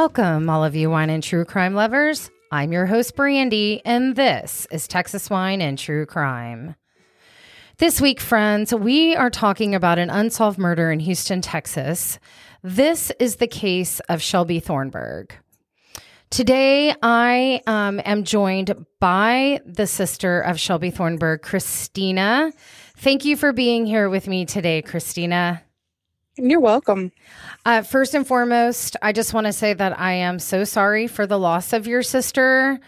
Welcome, all of you wine and true crime lovers. I'm your host, Brandy, and this is Texas Wine and True Crime. This week, friends, we are talking about an unsolved murder in Houston, Texas. This is the case of Shelbey Thornburgh. Today, I um, am joined by the sister of Shelbey Thornburgh, Krystina. Thank you for being here with me today, Krystina. You're welcome. Uh, first and foremost, I just want to say that I am so sorry for the loss of your sister.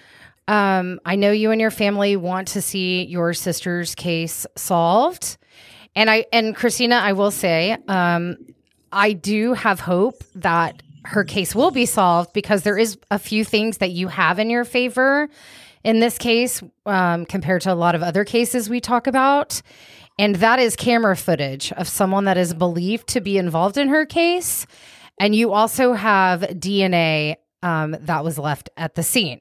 Um, I know you and your family want to see your sister's case solved, and I and Krystina, I will say, um, I do have hope that her case will be solved because there is a few things that you have in your favor in this case um, compared to a lot of other cases we talk about. And that is camera footage of someone that is believed to be involved in her case. And you also have DNA um, that was left at the scene.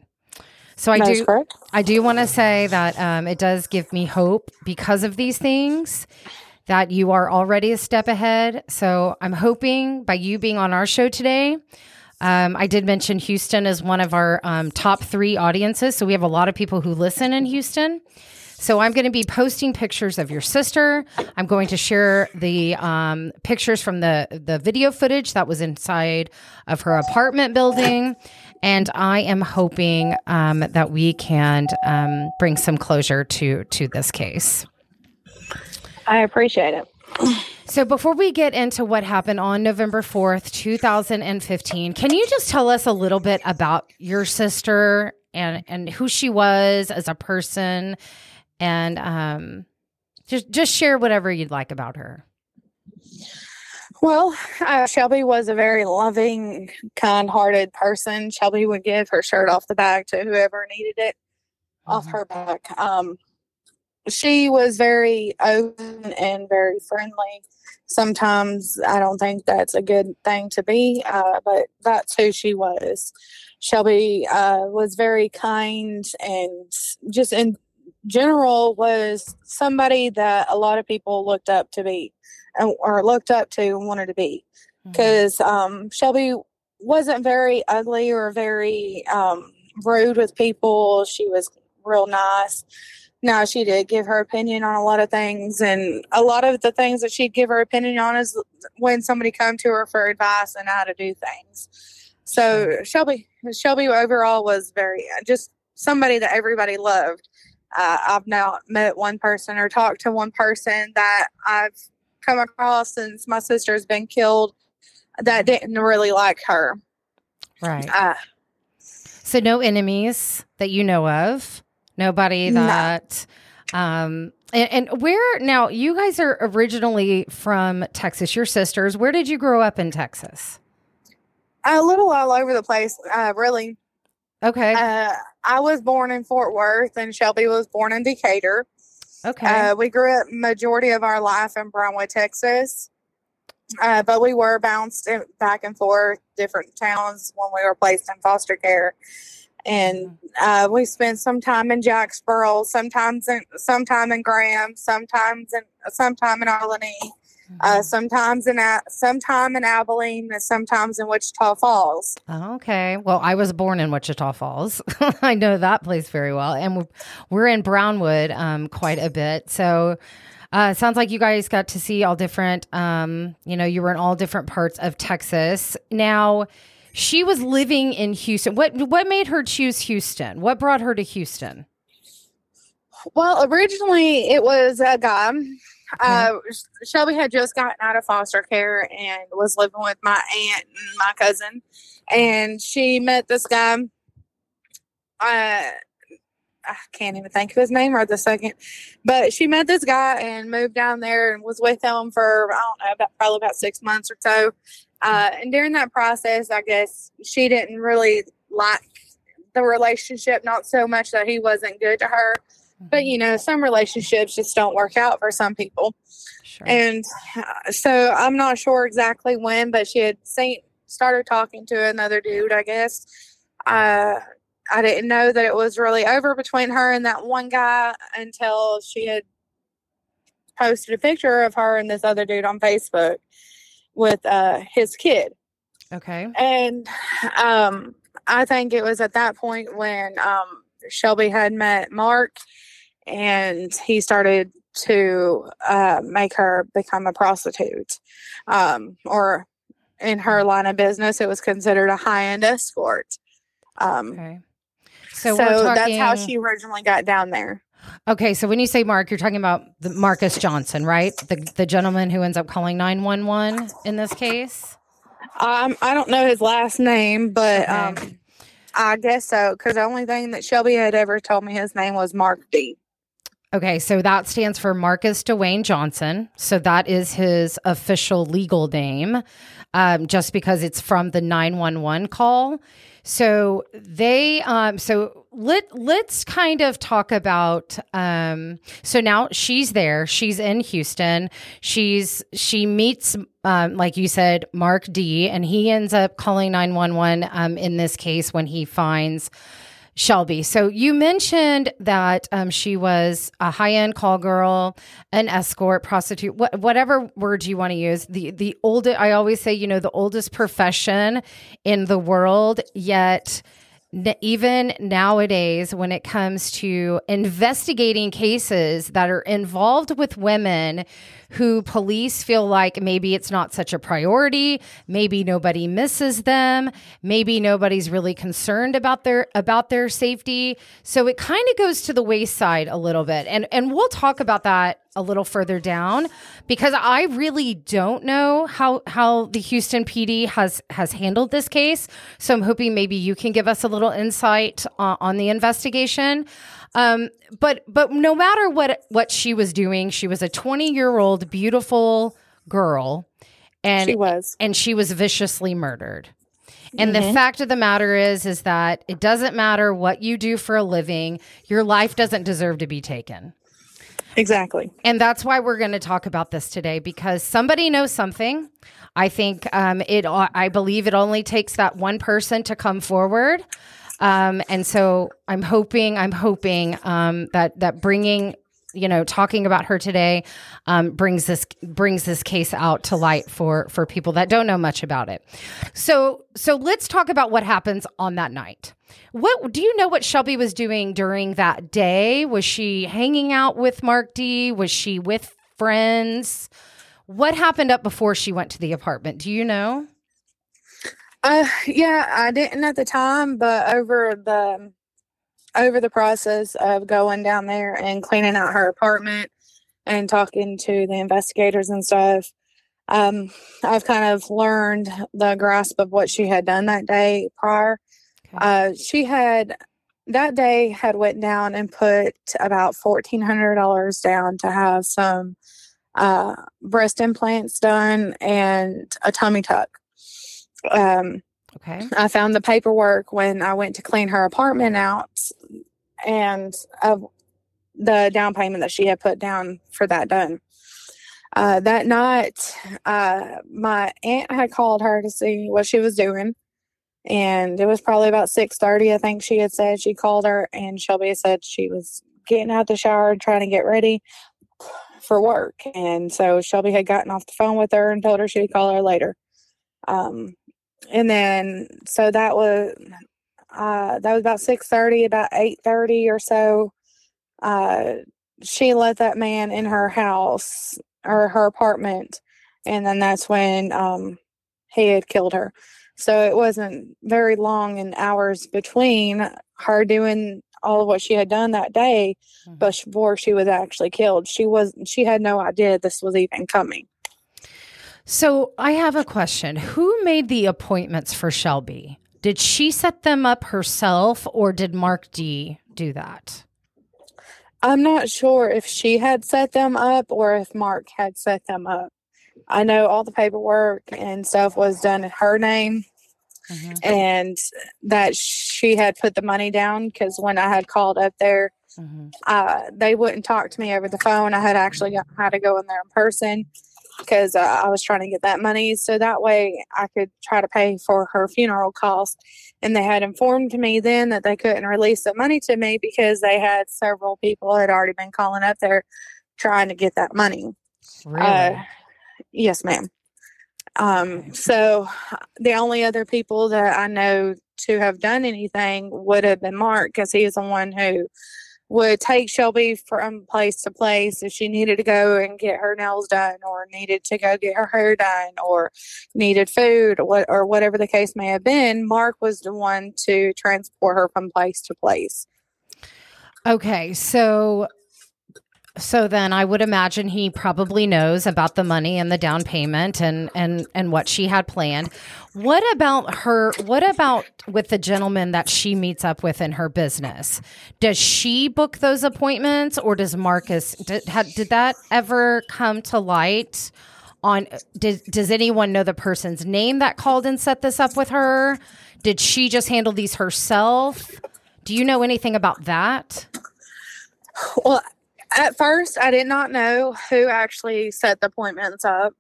So I That do. I do want to say that um, it does give me hope because of these things that you are already a step ahead. So I'm hoping by you being on our show today, um, I did mention Houston is one of our um, top three audiences. So we have a lot of people who listen in Houston. So I'm going to be posting pictures of your sister. I'm going to share the um, pictures from the the video footage that was inside of her apartment building, and I am hoping um, that we can um, bring some closure to to this case. I appreciate it. So before we get into what happened on November 4th, 2015, can you just tell us a little bit about your sister and and who she was as a person and um just just share whatever you'd like about her. Well, uh, Shelby was a very loving, kind hearted person. Shelby would give her shirt off the back to whoever needed it off Mhm. her back. Um, she was very open and very friendly. Sometimes I don't think that's a good thing to be, uh, but that's who she was. Shelby uh, was very kind and just in general was somebody that a lot of people looked up to be or looked up to and wanted to be because um, Shelby wasn't very ugly or very um, rude with people. She was real nice. Now she did give her opinion on a lot of things, and a lot of the things that she'd give her opinion on is when somebody come to her for advice and how to do things. So Shelby, Shelby overall was very just somebody that everybody loved. Uh, I've now met one person or talked to one person that I've come across since my sister's been killed that didn't really like her. Right. Uh, So no enemies that you know of. Nobody No. that um and, and where now you guys are originally from Texas, your sisters. Where did you grow up in Texas? a little all over the place, uh, really. Okay. Uh, I was born in Fort Worth, and Shelby was born in Decatur. okay. Uh, we grew up majority of our life in Brownwood, Texas, uh, but we were bounced in, back and forth different towns when we were placed in foster care. And uh, we spent some time in Jacksboro, sometimes in sometime in Graham, sometimes in sometime in Albany, uh, Mhm. sometimes in A- sometime in Abilene, and sometimes in Wichita Falls. Okay. Well, I was born in Wichita Falls. I know that place very well. And we're- we're in Brownwood um, quite a bit. So uh, sounds like you guys got to see all different, um, you know, you were in all different parts of Texas. Now, she was living in Houston. What what made her choose Houston? What brought her to Houston? Well, originally it was a guy. Uh, Shelby had just gotten out of foster care and was living with my aunt and my cousin, and she met this guy. Uh, I can't even think of his name right this second, but she met this guy and moved down there and was with him for I don't know about probably about six months or so. Uh, and during that process, I guess she didn't really like the relationship. Not so much that he wasn't good to her, but you know, some relationships just don't work out for some people. Sure. And uh, so I'm not sure exactly when, but she had seen started talking to another dude, I guess. Uh, I didn't know that it was really over between her and that one guy until she had posted a picture of her and this other dude on Facebook with uh, his kid. Okay. And um, I think it was at that point when um, Shelby had met Mark and he started to uh, make her become a prostitute. Um, or in her line of business, it was considered a high end escort. Um, Okay. so So, we're that's how she originally got down there. Okay, so when you say Mark, you're talking about the Marcus Johnson, right? The the gentleman who ends up calling 911 in this case. Um, I don't know his last name, but Okay. um, I guess so. Because the only thing that Shelby had ever told me his name was Mark D. Okay, so that stands for Marcus Dwayne Johnson. So that is his official legal name, um, just because it's from the 911 call. So they, um, so let let's kind of talk about. Um, so now she's there. She's in Houston. She's she meets, um, like you said, Mark D, and he ends up calling 911 um, in this case when he finds. Shelby. So you mentioned that um, she was a high end call girl, an escort, prostitute, wh- whatever word you want to use. The the oldest. I always say, you know, the oldest profession in the world. Yet, even nowadays, when it comes to investigating cases that are involved with women who police feel like maybe it's not such a priority, maybe nobody misses them, maybe nobody's really concerned about their about their safety. So it kind of goes to the wayside a little bit. And and we'll talk about that a little further down because I really don't know how how the Houston PD has has handled this case. So I'm hoping maybe you can give us a little insight uh, on the investigation. Um, but but no matter what what she was doing, she was a 20 year old beautiful girl, and She was. and she was viciously murdered. And the fact of the matter is is that it doesn't matter what you do for a living, your life doesn't deserve to be taken. Exactly. And that's why we're going to talk about this today because somebody knows something. I think um, it. I believe it only takes that one person to come forward, um, and so I'm hoping. I'm hoping um, that that bringing, you know, talking about her today um, brings this brings this case out to light for for people that don't know much about it. So so let's talk about what happens on that night. What do you know what Shelby was doing during that day? Was she hanging out with Mark D? Was she with friends? What happened up before she went to the apartment? Do you know? Uh, yeah, I didn't at the time, but over the over the process of going down there and cleaning out her apartment and talking to the investigators and stuff, um, I've kind of learned the grasp of what she had done that day prior. Okay. Uh, she had that day had went down and put about fourteen hundred dollars down to have some uh, breast implants done and a tummy tuck. Um, Okay. I found the paperwork when I went to clean her apartment out and of the down payment that she had put down for that done. Uh, that night, uh, my aunt had called her to see what she was doing. And it was probably about 6.30, I think she had said. She called her and Shelby said she was getting out the shower and trying to get ready for work. And so Shelby had gotten off the phone with her and told her she'd call her later. Um, and then so that was uh that was about 6:30 about 8:30 or so uh she let that man in her house or her apartment and then that's when um he had killed her. So it wasn't very long in hours between her doing all of what she had done that day Mhm. before she was actually killed. She was she had no idea this was even coming So I have a question. Who made the appointments for Shelby? Did she set them up herself or did Mark D do that? I'm not sure if she had set them up or if Mark had set them up. I know all the paperwork and stuff was done in her name and that she had put the money down because when I had called up there, Mhm. uh, they wouldn't talk to me over the phone. I had actually got, had to go in there in person because uh, I was trying to get that money so that way I could try to pay for her funeral cost. And they had informed me then that they couldn't release the money to me because they had several people had already been calling up there trying to get that money. Really? Uh, yes, ma'am. Um, so the only other people that I know to have done anything would have been Mark because he is the one who would take Shelby from place to place if she needed to go and get her nails done or needed to go get her hair done or needed food or, what, or whatever the case may have been. Mark was the one to transport her from place to place. Okay, so so then I would imagine he probably knows about the money and the down payment and and and what she had planned. What about her what about with the gentleman that she meets up with in her business? Does she book those appointments or does Marcus did, had, did that ever come to light on did, does anyone know the person's name that called and set this up with her? Did she just handle these herself? Do you know anything about that? Well, at first, I did not know who actually set the appointments up,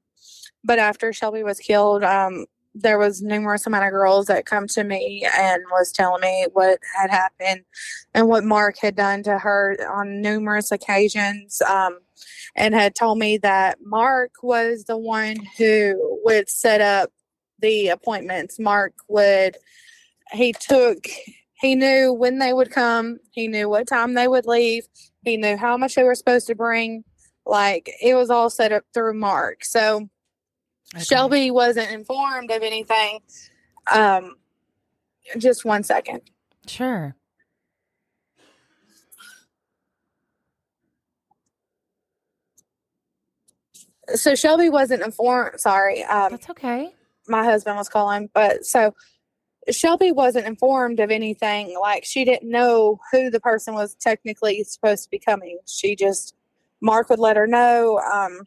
but after Shelby was killed, um, there was numerous amount of girls that come to me and was telling me what had happened and what Mark had done to her on numerous occasions, um, and had told me that Mark was the one who would set up the appointments. Mark would he took he knew when they would come, he knew what time they would leave, he knew how much they were supposed to bring. Like it was all set up through Mark. So okay. Shelby wasn't informed of anything. Um, just one second. Sure. So Shelby wasn't informed. Sorry. Um, That's okay. My husband was calling, but so Shelby wasn't informed of anything. Like she didn't know who the person was technically supposed to be coming. She just Mark would let her know um,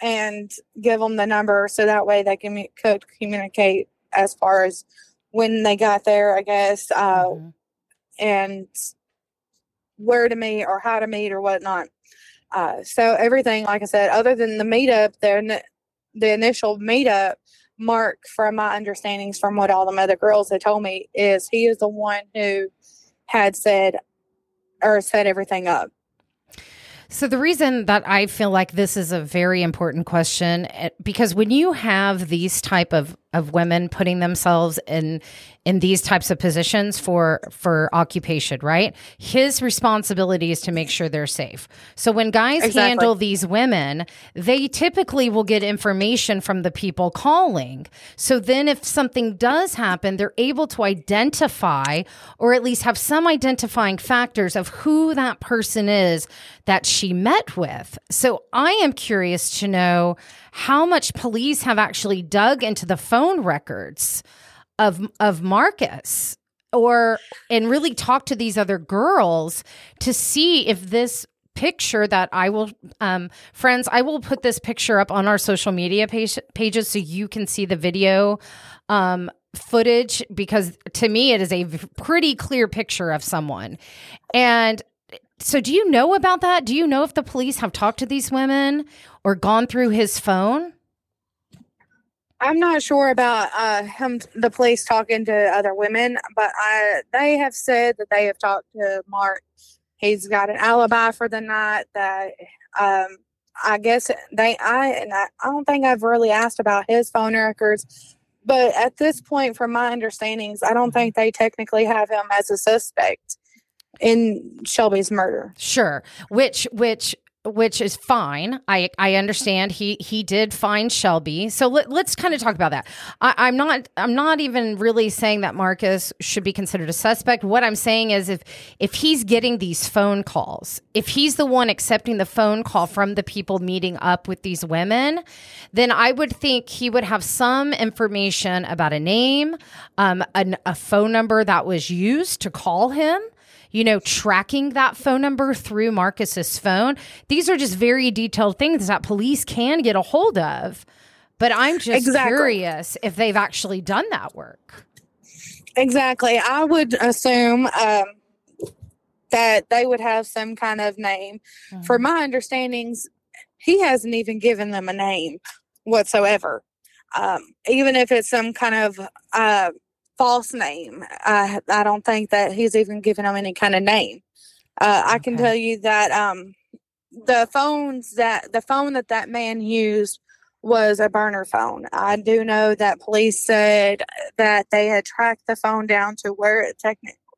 and give them the number so that way they can could communicate as far as when they got there, I guess, uh, mm-hmm. and where to meet or how to meet or whatnot. Uh, so everything, like I said, other than the meetup, the the initial meetup Mark, from my understandings from what all the other girls had told me, is he is the one who had said or set everything up. So the reason that I feel like this is a very important question eh, because when you have these type of of women putting themselves in in these types of positions for for occupation, right? His responsibility is to make sure they're safe. So when guys exactly. handle these women, they typically will get information from the people calling. So then if something does happen, they're able to identify or at least have some identifying factors of who that person is that she met with. So I am curious to know how much police have actually dug into the phone records of of Marcus or and really talk to these other girls to see if this picture that I will um friends I will put this picture up on our social media page, pages so you can see the video um footage because to me it is a pretty clear picture of someone. And so do you know about that do you know if the police have talked to these women or gone through his phone I'm not sure about uh, him, the police talking to other women, but I, they have said that they have talked to Mark. He's got an alibi for the night. That um, I guess they, I, and I, I don't think I've really asked about his phone records, but at this point, from my understandings, I don't think they technically have him as a suspect in Shelby's murder. Sure. Which which which is fine. I I understand he he did find Shelby. So let, us kind of talk about that. I, am not I'm not even really saying that Marcus should be considered a suspect. What I'm saying is if if he's getting these phone calls, if he's the one accepting the phone call from the people meeting up with these women, then I would think he would have some information about a name, um, an, a phone number that was used to call him you know, tracking that phone number through Marcus's phone. These are just very detailed things that police can get a hold of. But I'm just exactly. curious if they've actually done that work. Exactly. I would assume um, that they would have some kind of name. Mm-hmm. For my understandings, he hasn't even given them a name whatsoever. Um, even if it's some kind of uh, false name. I I don't think that he's even given them any kind of name. Uh, I can tell you that um, the phones that the phone that that man used was a burner phone. I do know that police said that they had tracked the phone down to where it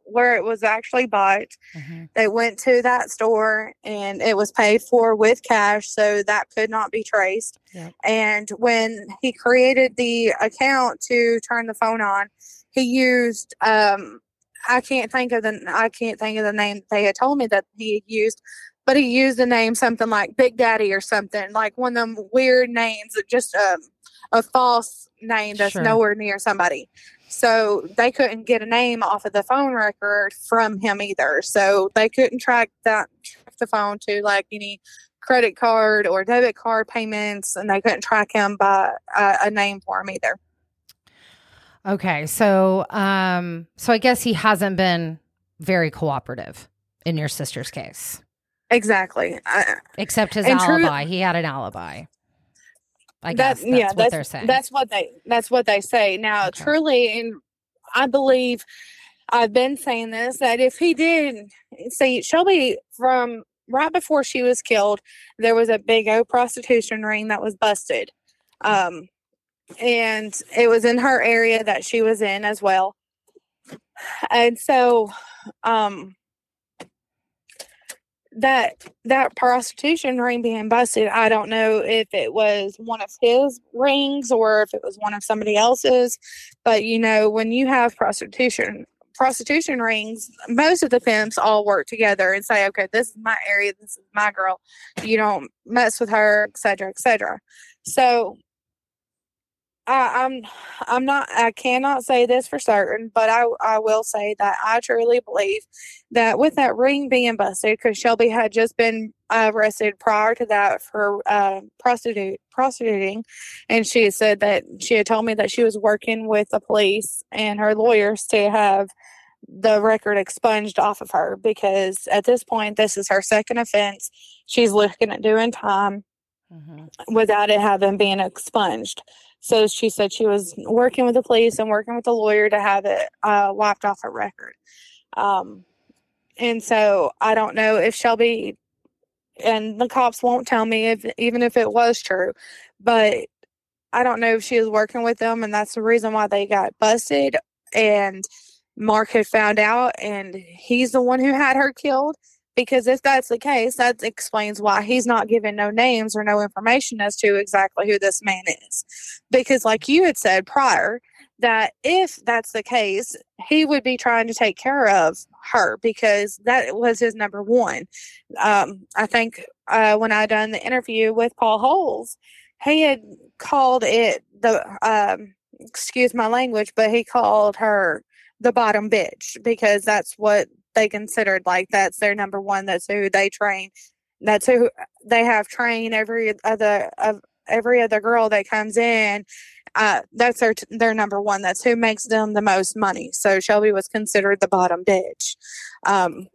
where it was actually bought. Mm-hmm. They went to that store and it was paid for with cash, so that could not be traced. Yep. And when he created the account to turn the phone on, he used um I can't think of the I can't think of the name they had told me that he had used, but he used the name something like Big Daddy or something like one of them weird names, just um, a false name that's sure. nowhere near somebody. So they couldn't get a name off of the phone record from him either. So they couldn't track that track the phone to like any credit card or debit card payments, and they couldn't track him by uh, a name for him either. Okay, so um, so I guess he hasn't been very cooperative in your sister's case. Exactly. Uh, Except his alibi. he had an alibi. I guess that's yeah, what that's, they're saying. That's what they that's what they say. Now, okay. truly, and I believe I've been saying this that if he did see Shelby from right before she was killed, there was a big old prostitution ring that was busted. Um, and it was in her area that she was in as well. And so um that that prostitution ring being busted, I don't know if it was one of his rings or if it was one of somebody else's. But you know, when you have prostitution prostitution rings, most of the pimps all work together and say, "Okay, this is my area. This is my girl. You don't mess with her, etc., etc." So I, I'm I'm not I cannot say this for certain, but I I will say that I truly believe that with that ring being busted, because Shelby had just been arrested prior to that for uh, prostitute prostituting, and she said that she had told me that she was working with the police and her lawyers to have the record expunged off of her because at this point this is her second offense. She's looking at doing time mm-hmm. without it having been expunged. So she said she was working with the police and working with the lawyer to have it uh, wiped off her record. Um, and so I don't know if Shelby and the cops won't tell me if even if it was true, but I don't know if she was working with them and that's the reason why they got busted and Mark had found out and he's the one who had her killed because if that's the case, that explains why he's not giving no names or no information as to exactly who this man is. Because, like you had said prior, that if that's the case, he would be trying to take care of her because that was his number one. Um, I think uh, when I done the interview with Paul Holes, he had called it the um, excuse my language, but he called her the bottom bitch because that's what they considered like that's their number one. That's who they train. That's who they have trained every other of every other girl that comes in. Uh, that's their their number one. That's who makes them the most money. So Shelby was considered the bottom bitch, um,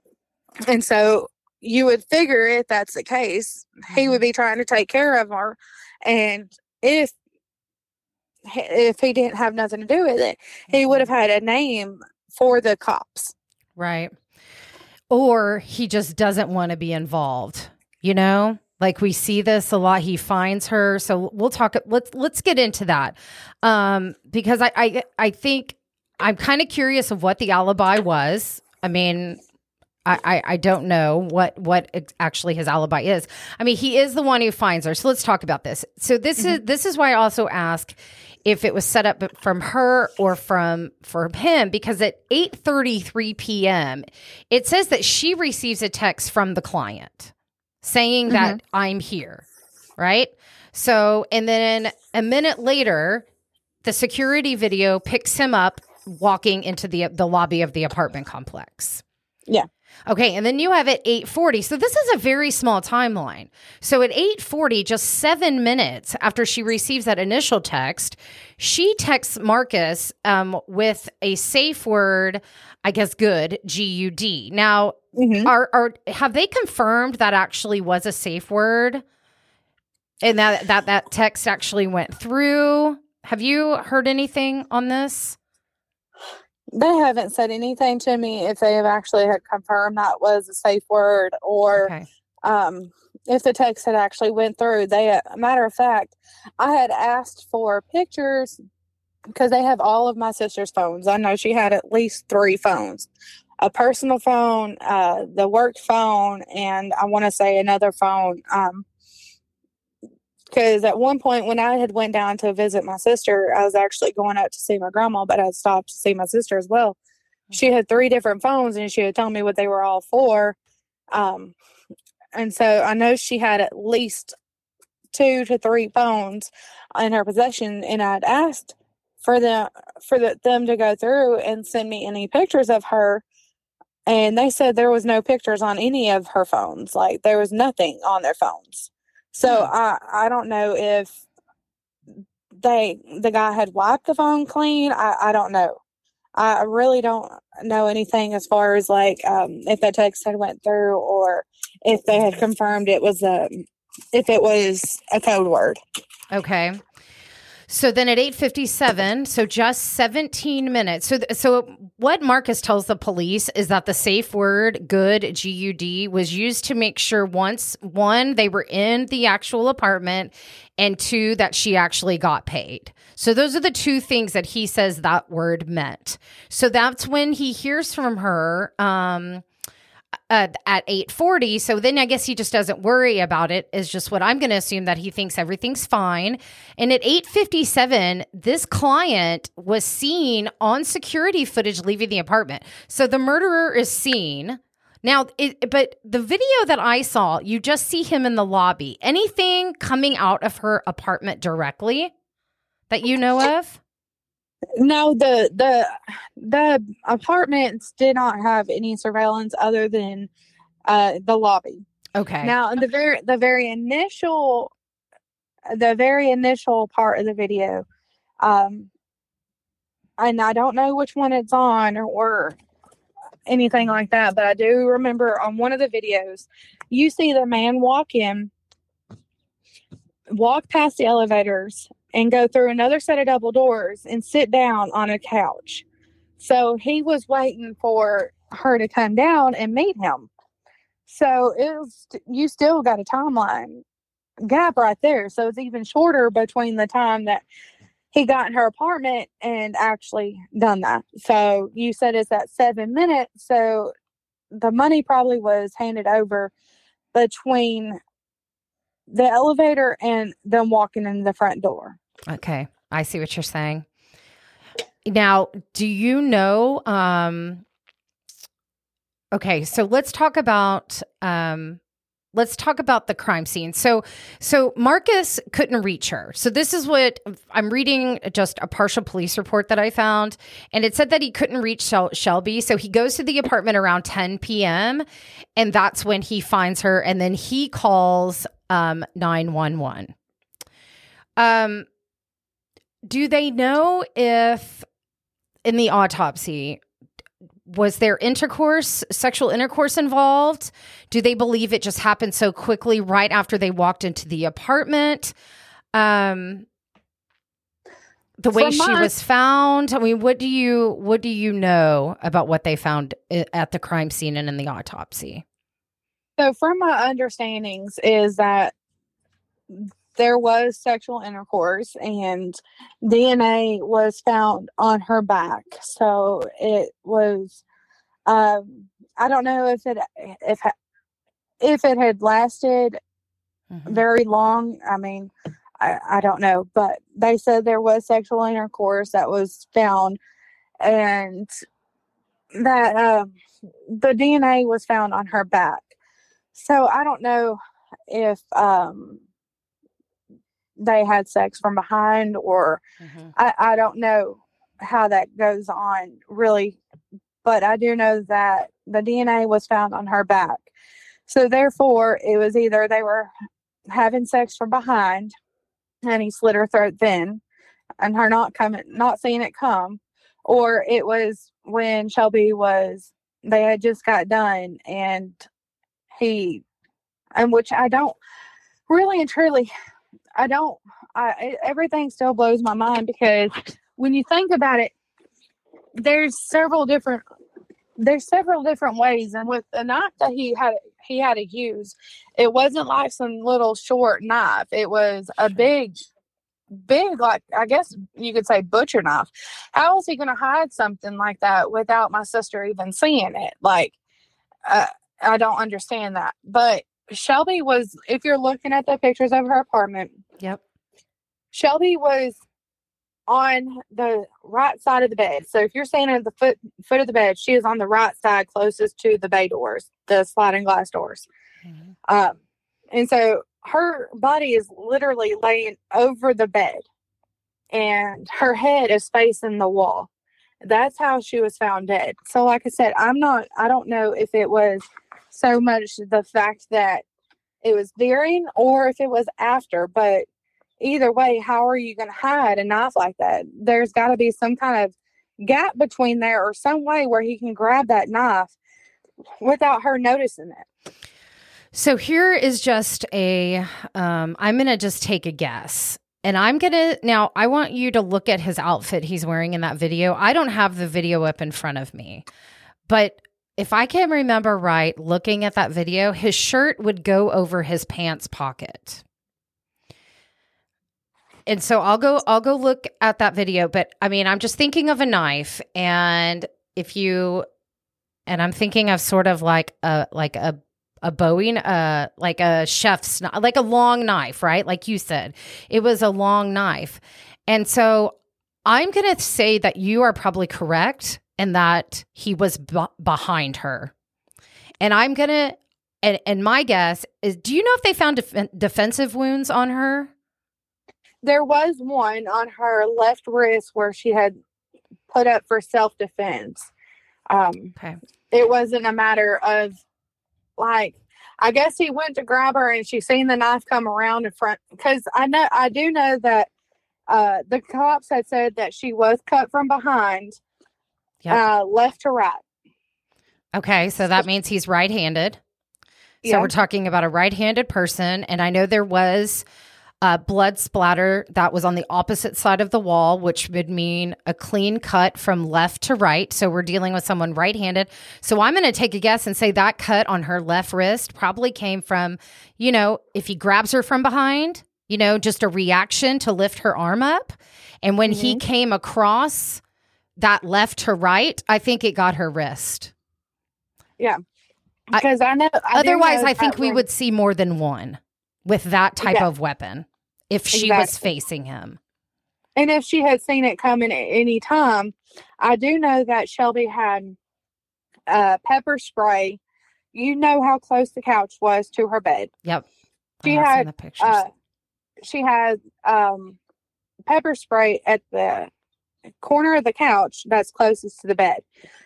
and so you would figure if that's the case, he would mm-hmm. be trying to take care of her, and if if he didn't have nothing to do with it, he would have had a name for the cops. Right or he just doesn't want to be involved, you know? Like we see this a lot. He finds her. So we'll talk let's let's get into that. Um because I I I think I'm kind of curious of what the alibi was. I mean, I, I, I don't know what what actually his alibi is. I mean, he is the one who finds her. So let's talk about this. So this mm-hmm. is this is why I also ask if it was set up from her or from from him because at 8:33 p.m. it says that she receives a text from the client saying mm-hmm. that I'm here, right? So and then a minute later the security video picks him up walking into the the lobby of the apartment complex. Yeah. Okay, and then you have at 8:40. So this is a very small timeline. So at 8:40, just 7 minutes after she receives that initial text, she texts Marcus um, with a safe word, I guess good, G U D. Now, mm-hmm. are are have they confirmed that actually was a safe word? And that that that text actually went through? Have you heard anything on this? They haven't said anything to me if they have actually had confirmed that was a safe word or okay. um if the text had actually went through. They, uh, matter of fact, I had asked for pictures because they have all of my sister's phones. I know she had at least three phones a personal phone, uh, the work phone, and I want to say another phone. Um, because at one point when I had went down to visit my sister, I was actually going out to see my grandma, but I stopped to see my sister as well. She mm-hmm. had three different phones, and she had told me what they were all for. Um, and so I know she had at least two to three phones in her possession, and I'd asked for them for the, them to go through and send me any pictures of her and they said there was no pictures on any of her phones like there was nothing on their phones so hmm. i i don't know if they the guy had wiped the phone clean i i don't know. I really don't know anything as far as like um, if that text had went through or if they had confirmed it was a if it was a code word. Okay so then at 8:57, so just 17 minutes. So th- so what Marcus tells the police is that the safe word good GUD was used to make sure once one they were in the actual apartment and two that she actually got paid. So those are the two things that he says that word meant. So that's when he hears from her um uh, at 8:40 so then I guess he just doesn't worry about it is just what I'm going to assume that he thinks everything's fine. And at 8:57 this client was seen on security footage leaving the apartment. So the murderer is seen. Now it, but the video that I saw you just see him in the lobby. Anything coming out of her apartment directly that you know of no, the the the apartments did not have any surveillance other than uh, the lobby. Okay. Now, in the very the very initial the very initial part of the video, um, and I don't know which one it's on or, or anything like that, but I do remember on one of the videos, you see the man walk in, walk past the elevators, and go through another set of double doors and sit down on a couch. So he was waiting for her to come down and meet him. So it was, you still got a timeline gap right there. So it's even shorter between the time that he got in her apartment and actually done that. So you said it's at seven minutes. So the money probably was handed over between the elevator and them walking in the front door. Okay. I see what you're saying. Now, do you know um Okay, so let's talk about um let's talk about the crime scene. So so Marcus couldn't reach her. So this is what I'm reading just a partial police report that I found and it said that he couldn't reach Shel- Shelby. So he goes to the apartment around 10 p.m. and that's when he finds her and then he calls um 911. Um do they know if in the autopsy was there intercourse, sexual intercourse involved? Do they believe it just happened so quickly right after they walked into the apartment? Um, the way she was found. I mean, what do you what do you know about what they found at the crime scene and in the autopsy? So, from my understandings, is that there was sexual intercourse and DNA was found on her back. So it was um, I don't know if it if if it had lasted mm-hmm. very long. I mean, I, I don't know, but they said there was sexual intercourse that was found and that um, the DNA was found on her back. So I don't know if um, they had sex from behind or mm-hmm. I, I don't know how that goes on really but i do know that the dna was found on her back so therefore it was either they were having sex from behind and he slit her throat then and her not coming not seeing it come or it was when shelby was they had just got done and he and which i don't really and truly I don't. I everything still blows my mind because when you think about it, there's several different there's several different ways, and with the knife that he had he had to use. It wasn't like some little short knife. It was a big, big, like I guess you could say butcher knife. How was he going to hide something like that without my sister even seeing it? Like, uh, I don't understand that. But Shelby was, if you're looking at the pictures of her apartment, Yep. Shelby was on the right side of the bed. So if you're standing at the foot foot of the bed, she is on the right side closest to the bay doors, the sliding glass doors. Mhm. Um, and so her body is literally laying over the bed and her head is facing the wall. That's how she was found dead. So, like I said, I'm not, I don't know if it was so much the fact that it was during or if it was after, but either way, how are you going to hide a knife like that? There's got to be some kind of gap between there or some way where he can grab that knife without her noticing it. So here is just a, um, I'm going to just take a guess. And I'm going to, now I want you to look at his outfit he's wearing in that video. I don't have the video up in front of me, but if I can remember right, looking at that video, his shirt would go over his pants pocket. And so I'll go I'll go look at that video, but I mean, I'm just thinking of a knife and if you and I'm thinking of sort of like a like a a boning, uh, like a chef's, like a long knife, right? Like you said, it was a long knife, and so I'm gonna say that you are probably correct, and that he was b- behind her, and I'm gonna, and and my guess is, do you know if they found def- defensive wounds on her? There was one on her left wrist where she had put up for self defense. Um, Okay, it wasn't a matter of like I guess he went to grab her and she seen the knife come around in front because I know I do know that uh the cops had said that she was cut from behind Yep. uh left to right. okay, so that means he's right-handed. So Yeah. we're talking about a right-handed person, and I know there was uh, blood splatter that was on the opposite side of the wall, which would mean a clean cut from left to right. So we're dealing with someone right-handed. So I'm going to take a guess and say that cut on her left wrist probably came from, you know, if he grabs her from behind, you know, just a reaction to lift her arm up, and when he came across that left to right, I think it got her wrist. Yeah. Because I, know I Otherwise, know I think we would see more than one with that type Yeah. of weapon if she was facing him. and if she had seen it coming at any time, I do know that Shelby had uh pepper spray. You know how close the couch was to her bed. Yep. She I had, uh, she had um, pepper spray at the corner of the couch that's closest to the bed.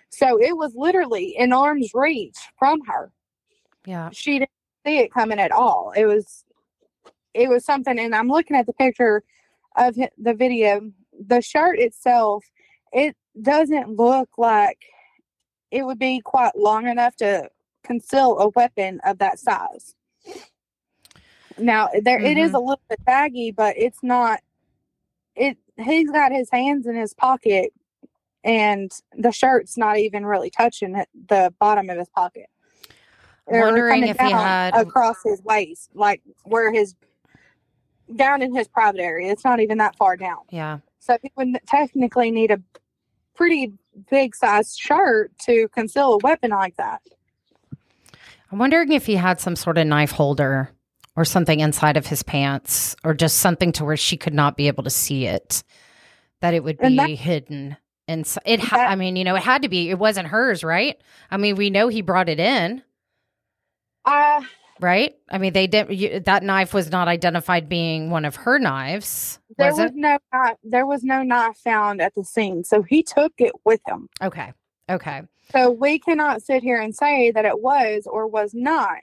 So it was literally in arm's reach from her. yeah. She didn't see it coming at all. It was, it was something. And I'm looking at the picture of the video. The shirt itself, it doesn't look like it would be quite long enough to conceal a weapon of that size. Now there it is mm-hmm. a little bit baggy, but it's not it he's got his hands in his pocket and the shirt's not even really touching the bottom of his pocket. They're Wondering if he had- across his waist, like where his down in his private area. It's not even that far down. Yeah. So he would technically need a pretty big sized shirt to conceal a weapon like that. I'm wondering if he had some sort of knife holder or something inside of his pants or just something to where she could not be able to see it, that it would be that- hidden. And so it, ha- That- I mean, you know, it had to be, it wasn't hers, right? I mean, we know he brought it in, Uh right? I mean, they did, you, that knife was not identified being one of her knives, there was was, it? no knife, there was no knife found at the scene, so he took it with him. Okay. Okay. So we cannot sit here and say that it was or was not.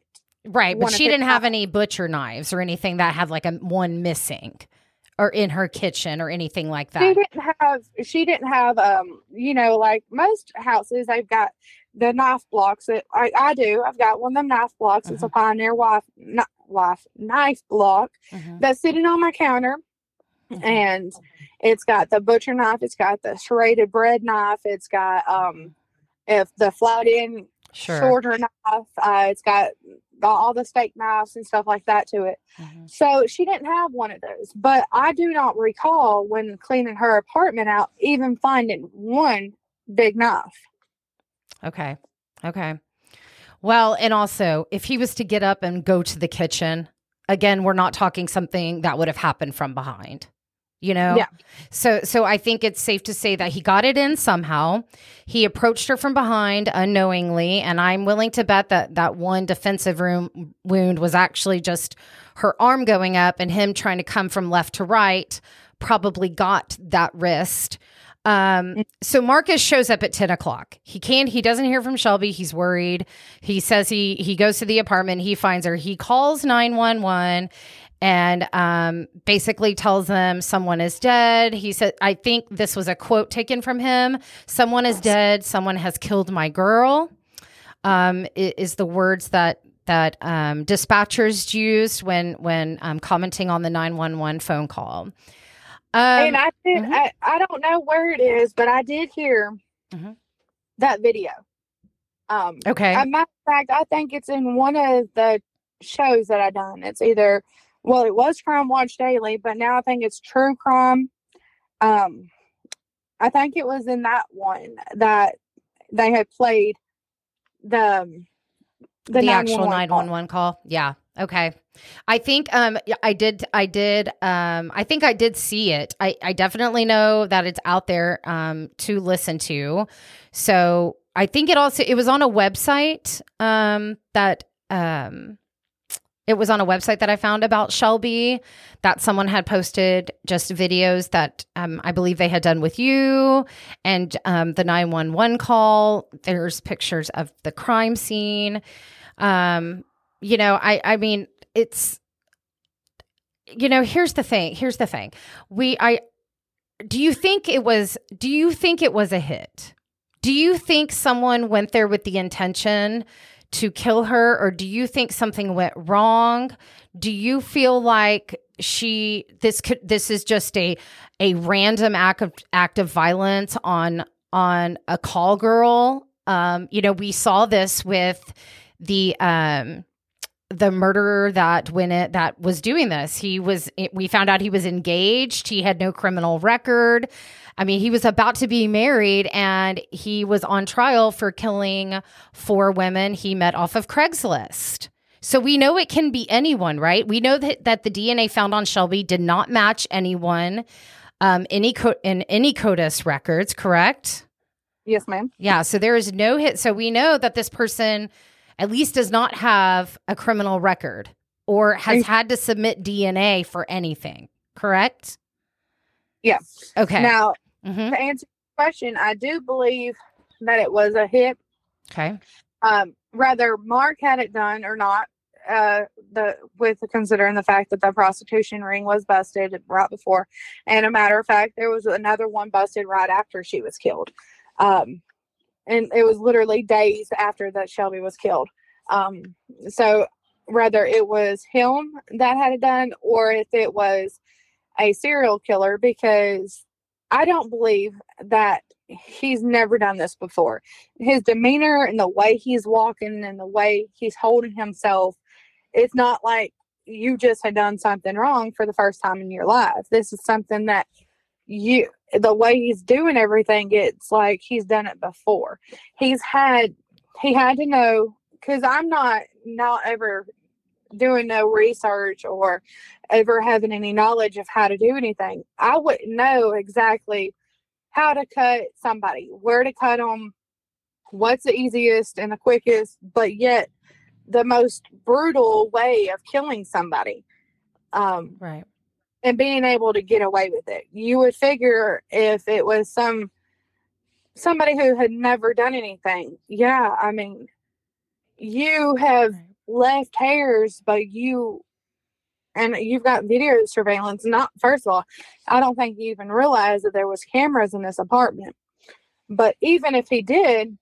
Right, but she didn't have any butcher knives or anything that had like a one missing or in her kitchen or anything like that. She didn't have. She didn't have. Um, you know, like most houses, they've got the knife blocks. That I, I do. I've got one of them knife blocks. It's a Pioneer wife, kni- wife knife block Mhm, that's sitting on my counter, mhm. and it's got the butcher knife. It's got the serrated bread knife. It's got um, if the flat end Sure. shorter knife. Uh, it's got got all the steak knives and stuff like that to it. Mm-hmm. So she didn't have one of those. But I do not recall when cleaning her apartment out even finding one big knife. Okay. Okay. Well, and also, if he was to get up and go to the kitchen, again, we're not talking something that would have happened from behind. You know? Yeah. So so I think it's safe to say that he got it in somehow. He approached her from behind unknowingly, and I'm willing to bet that that one defensive room wound was actually just her arm going up and him trying to come from left to right probably got that wrist. Um, so Marcus shows up at 10 o'clock. He can't, he doesn't hear from Shelby. He's worried. He says he, he goes to the apartment. He finds her. He calls 911 and um, basically tells them someone is dead. He said, I think this was a quote taken from him. Someone is dead. Someone has killed my girl. Um, is the words that that um, dispatchers used when when um, commenting on the 911 phone call. Um, and I did mhm. I, I don't know where it is, but I did hear Mhm. that video. Um okay. As a matter of fact, I think it's in one of the shows that I done. It's either well, it was Crime Watch Daily, but now I think it's True Crime. Um, I think it was in that one that they had played the um, the, the, actual 911 call. 911 call. Yeah. Okay. I think um I did I did um I think I did see it. I I definitely know that it's out there um to listen to. So, I think it also it was on a website um that um it was on a website that I found about Shelby that someone had posted just videos that um, I believe they had done with you and um, the 911 call. There's pictures of the crime scene. Um, you know, I, I mean, it's, you know, here's the thing. Here's the thing. We, I, do you think it was, do you think it was a hit? Do you think someone went there with the intention to kill her or do you think something went wrong? Do you feel like she this could this is just a a random act of act of violence on on a call girl? Um, you know, we saw this with the um the murderer that when it that was doing this he was we found out he was engaged he had no criminal record i mean he was about to be married and he was on trial for killing four women he met off of craigslist so we know it can be anyone right we know that, that the dna found on shelby did not match anyone um any co- in any codis records correct Yes, ma'am. yeah, so there is no hit. So we know that this person at least does not have a criminal record or has had to submit DNA for anything, correct? Yeah. Okay. Now, hmm to answer your question, I do believe that it was a hit. Okay. Um, whether Mark had it done or not, uh, the with considering the fact that the prostitution ring was busted right before, and a matter of fact, there was another one busted right after she was killed, um, and it was literally days after that Shelby was killed. Um, so whether it was him that had it done or if it was a serial killer, because I don't believe that he's never done this before. His demeanor and the way he's walking and the way he's holding himself, it's not like you just had done something wrong for the first time in your life. This is something that you, the way he's doing everything, it's like he's done it before. He's had, he had to know, because I'm not, not ever doing no research or ever having any knowledge of how to do anything. I wouldn't know exactly how to cut somebody, where to cut them, what's the easiest and the quickest, but yet the most brutal way of killing somebody. Um, Right. and being able to get away with it. You would figure if it was some somebody who had never done anything. Yeah, I mean, you have. Left hairs, but you and you've got video surveillance. Not first of all, I don't think you even realized that there was cameras in this apartment. But even if he did,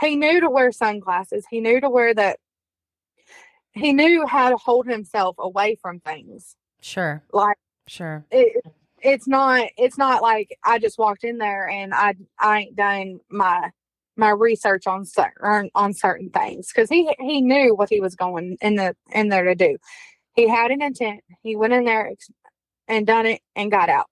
he knew to wear sunglasses. He knew to wear that. He knew how to hold himself away from things. Sure. Like Sure. it, it's not. It's not like I just walked in there and I I ain't done my my research on certain on certain things because he he knew what he was going in the in there to do. He had an intent. He went in there and done it and got out.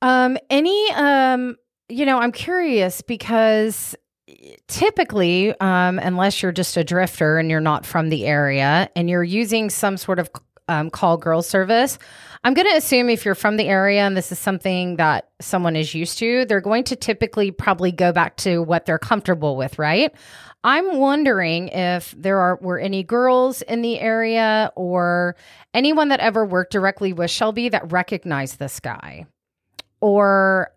Um, any um, you know, I'm curious because typically, um, unless you're just a drifter and you're not from the area and you're using some sort of um, call girl service, I'm going to assume if you're from the area and this is something that someone is used to, they're going to typically probably go back to what they're comfortable with, right? I'm wondering if there are were any girls in the area or anyone that ever worked directly with Shelby that recognized this guy. Or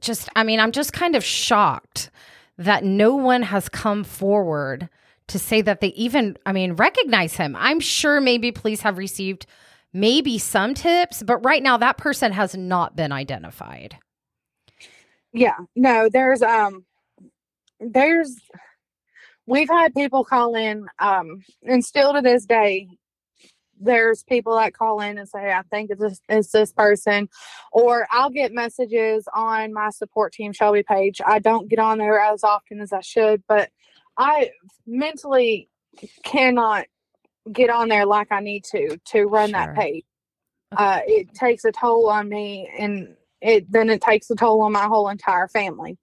just I mean, I'm just kind of shocked that no one has come forward to say that they even I mean, recognize him. I'm sure maybe police have received maybe some tips, but right now that person has not been identified. Yeah, no, there's um there's we've had people call in um and still to this day there's people that call in and say i think it's this, it's this person or i'll get messages on my support team shelby page i don't get on there as often as i should but i mentally cannot get on there like I need to to run sure. that page. Uh, it takes a toll on me, and it then it takes a toll on my whole entire family.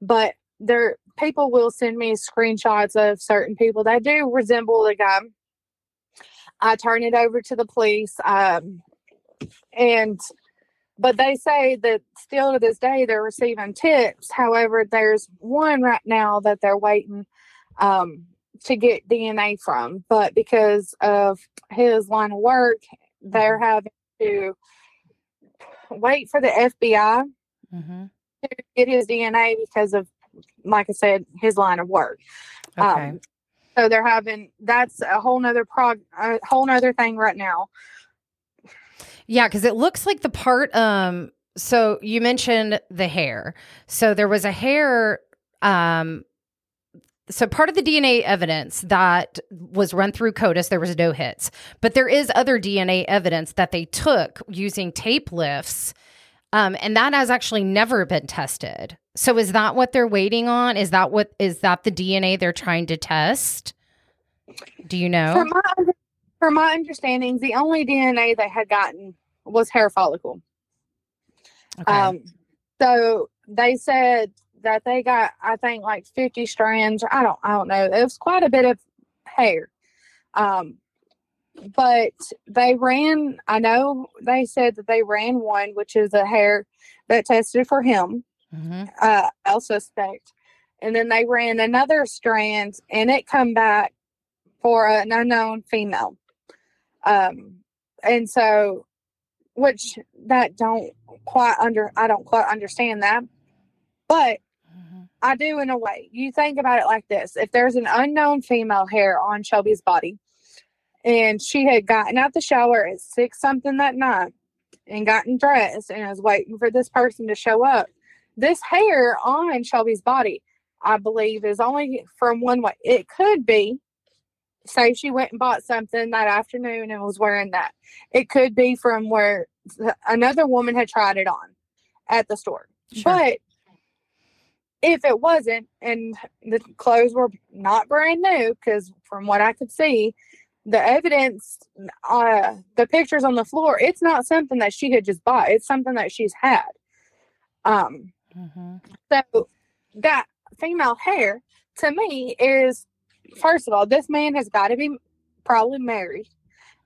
But there, people will send me screenshots of certain people that do resemble the guy. I turn it over to the police, um, and but they say that still to this day they're receiving tips. However, there's one right now that they're waiting. Um, to get DNA from, but because of his line of work, they're mm-hmm. having to wait for the FBI mm-hmm. to get his DNA because of, like I said, his line of work. Okay. Um, so they're having that's a whole nother prog a whole nother thing right now. Yeah, because it looks like the part um so you mentioned the hair. So there was a hair um so part of the DNA evidence that was run through CODIS, there was no hits, but there is other DNA evidence that they took using tape lifts, um, and that has actually never been tested. So is that what they're waiting on? Is that what is that the DNA they're trying to test? Do you know? From my, from my understanding, the only DNA they had gotten was hair follicle. Okay. Um, so they said that they got I think like 50 strands. I don't I don't know. It was quite a bit of hair. Um but they ran I know they said that they ran one which is a hair that tested for him. Mm-hmm. Uh I'll suspect. And then they ran another strand and it come back for an unknown female. Um and so which that don't quite under I don't quite understand that. But I do in a way. You think about it like this if there's an unknown female hair on Shelby's body, and she had gotten out the shower at six something that night and gotten dressed and was waiting for this person to show up, this hair on Shelby's body, I believe, is only from one way. It could be, say, she went and bought something that afternoon and was wearing that. It could be from where another woman had tried it on at the store. Sure. But if it wasn't and the clothes were not brand new because from what i could see the evidence uh the pictures on the floor it's not something that she had just bought it's something that she's had. Um mm-hmm. so that female hair to me is first of all this man has got to be probably married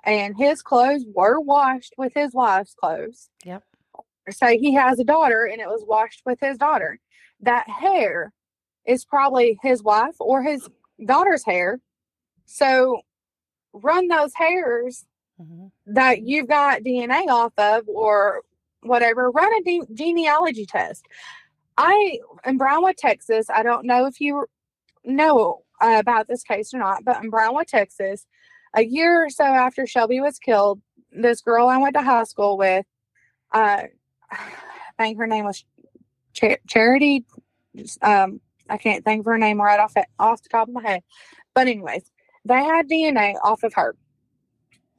and his clothes were washed with his wife's clothes. Yep. So he has a daughter and it was washed with his daughter that hair is probably his wife or his daughter's hair. So run those hairs mm-hmm. that you've got DNA off of or whatever, run a de- genealogy test. I, in Brownwood, Texas, I don't know if you know uh, about this case or not, but in Brownwood, Texas, a year or so after Shelby was killed, this girl I went to high school with, uh, I think her name was Char- Charity. Um, I can't think of her name right off off the top of my head. But anyways, they had DNA off of her.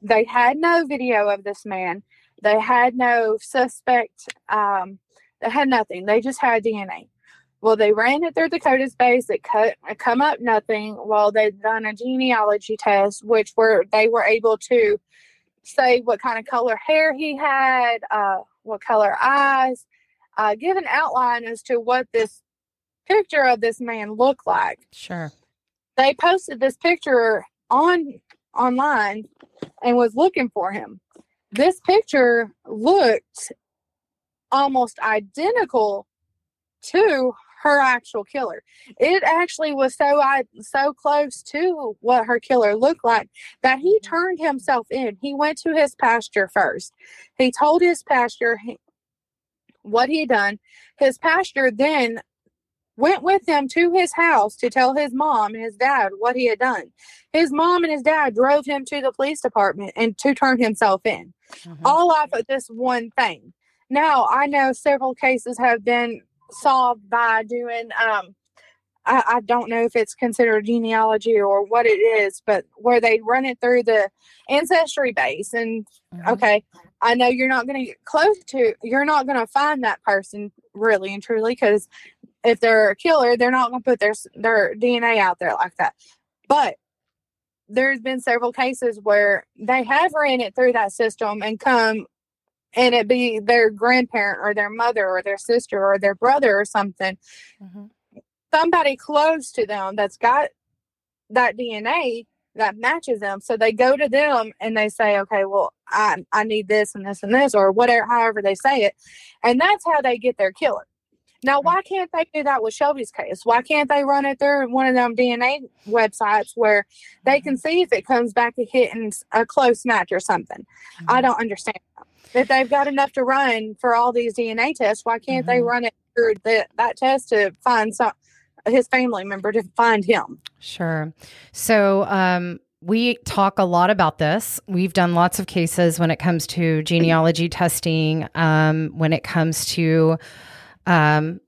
They had no video of this man. They had no suspect. Um, they had nothing. They just had DNA. Well, they ran it through Dakota's base. It cut come up nothing. Well, they've done a genealogy test, which were they were able to say what kind of color hair he had, uh, what color eyes, uh, give an outline as to what this picture of this man looked like. Sure. They posted this picture on online and was looking for him. This picture looked almost identical to her actual killer. It actually was so I so close to what her killer looked like that he turned himself in. He went to his pasture first. He told his pastor what he had done. His pastor then went with him to his house to tell his mom and his dad what he had done. His mom and his dad drove him to the police department and to turn himself in. Mm-hmm. All off of this one thing. Now, I know several cases have been solved by doing um I, I, don't know if it's considered genealogy or what it is, but where they run it through the ancestry base. And mm-hmm. okay, I know you're not going to get close to, you're not going to find that person really and truly because if they're a killer, they're not going to put their their DNA out there like that. But there's been several cases where they have ran it through that system and come and it be their grandparent or their mother or their sister or their brother or something. Mm-hmm. Somebody close to them that's got that DNA that matches them. So they go to them and they say, okay, well, I, I need this and this and this, or whatever, however they say it. And that's how they get their killer. Now, why can't they do that with Shelby's case? Why can't they run it through one of them DNA websites where they can see if it comes back to hitting a close match or something? Mm-hmm. I don't understand. If they've got enough to run for all these DNA tests, why can't mm-hmm. they run it through the, that test to find some his family member to find him? Sure. So, um, we talk a lot about this. We've done lots of cases when it comes to genealogy testing, um, when it comes to um,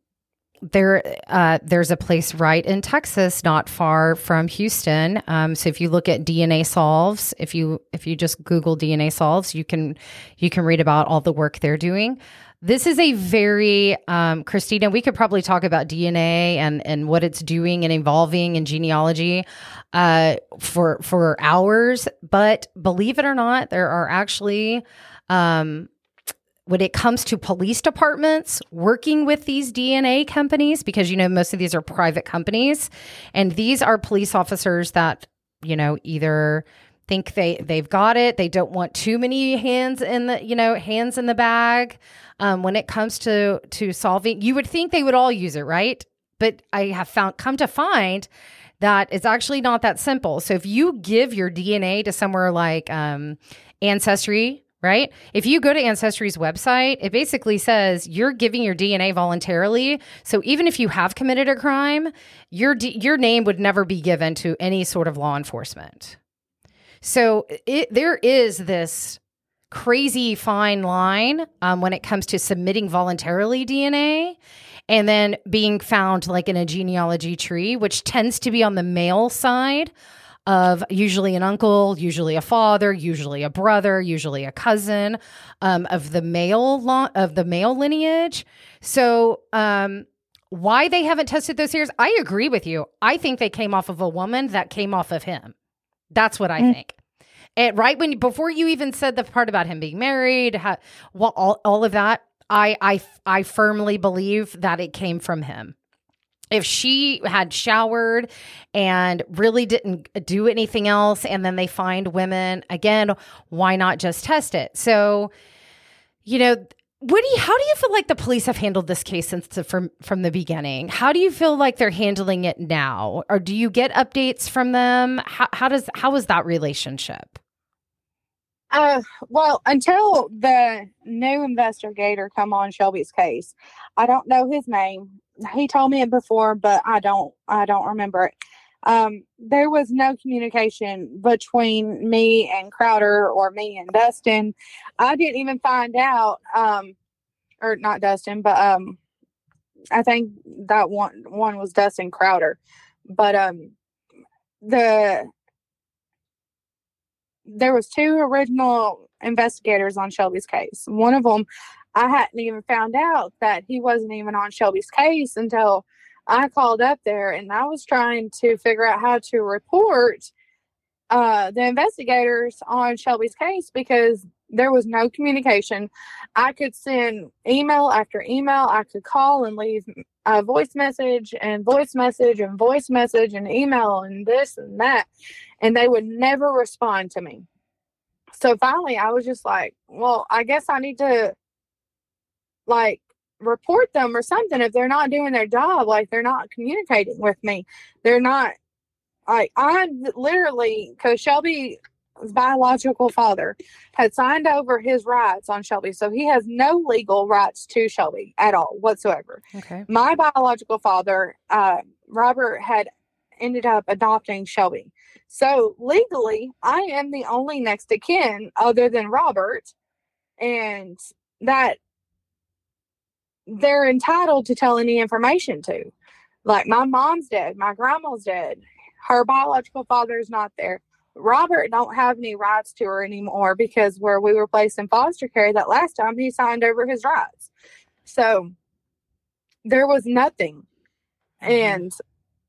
there, uh, there's a place right in Texas, not far from Houston. Um, so if you look at DNA solves, if you if you just Google DNA solves, you can you can read about all the work they're doing. This is a very um, Krystina. We could probably talk about DNA and and what it's doing and evolving in genealogy uh, for for hours. But believe it or not, there are actually um, when it comes to police departments working with these DNA companies, because you know, most of these are private companies, and these are police officers that, you know, either think they they've got it they don't want too many hands in the you know hands in the bag um, when it comes to to solving you would think they would all use it right but i have found come to find that it's actually not that simple so if you give your dna to somewhere like um, ancestry right? If you go to Ancestry's website, it basically says you're giving your DNA voluntarily. So even if you have committed a crime, your D- your name would never be given to any sort of law enforcement. So it, there is this crazy fine line um, when it comes to submitting voluntarily DNA and then being found like in a genealogy tree, which tends to be on the male side of usually an uncle, usually a father, usually a brother, usually a cousin um, of the male lo- of the male lineage. So, um, why they haven't tested those hairs? I agree with you. I think they came off of a woman that came off of him. That's what I mm. think. And right when before you even said the part about him being married, ha, well, all, all of that, I I I firmly believe that it came from him if she had showered and really didn't do anything else and then they find women again why not just test it so you know do how do you feel like the police have handled this case since the, from from the beginning? How do you feel like they're handling it now? Or do you get updates from them? How, how does how is that relationship? Uh, well, until the new investigator come on Shelby's case, I don't know his name. He told me it before, but I don't I don't remember it. Um, there was no communication between me and Crowder or me and Dustin. I didn't even find out, um, or not Dustin, but um, I think that one one was Dustin Crowder. But um, the there was two original investigators on Shelby's case. One of them I hadn't even found out that he wasn't even on Shelby's case until I called up there and I was trying to figure out how to report uh, the investigators on Shelby's case because there was no communication. I could send email after email. I could call and leave a voice message and voice message and voice message and email and this and that. And they would never respond to me. So finally, I was just like, well, I guess I need to like report them or something if they're not doing their job. Like they're not communicating with me. They're not like i'm literally, because shelby's biological father had signed over his rights on Shelby. So he has no legal rights to Shelby at all whatsoever. Okay. My biological father, uh, Robert, had ended up adopting Shelby. So legally, I am the only next of kin other than Robert. And that they're entitled to tell any information to. Like my mom's dead, my grandma's dead, her biological father is not there. Robert don't have any rights to her anymore because where we were placed in foster care that last time he signed over his rights. So there was nothing. Mm-hmm. And